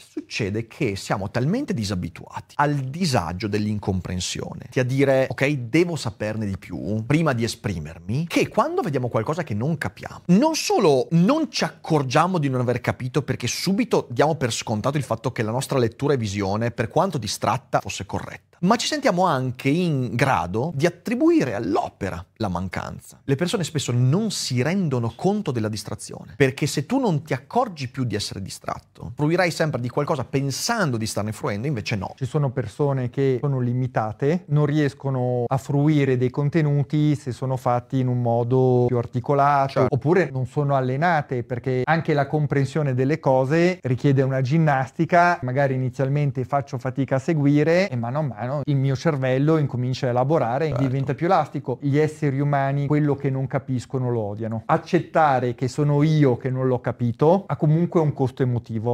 succede che siamo talmente disabituati al disagio dell'incomprensione, a dire ok, devo saperne di più prima di esprimermi, che quando vediamo qualcosa che non capiamo, non solo non ci accorgiamo di non aver capito perché subito diamo per scontato il fatto che la nostra lettura e visione, per quanto distratta, fosse corretta ma ci sentiamo anche in grado di attribuire all'opera la mancanza. Le persone spesso non si rendono conto della distrazione, perché se tu non ti accorgi più di essere distratto, fruirai sempre di qualcosa pensando di starne fruendo, invece no. Ci sono persone che sono limitate, non riescono a fruire dei contenuti se sono fatti in un modo più articolato, certo. oppure non sono allenate, perché anche la comprensione delle cose richiede una ginnastica, magari inizialmente faccio fatica a seguire e mano a mano mano il mio cervello incomincia a elaborare certo. e diventa più elastico. Gli esseri umani quello che non capiscono lo odiano. Accettare che sono io che non l'ho capito ha comunque un costo emotivo.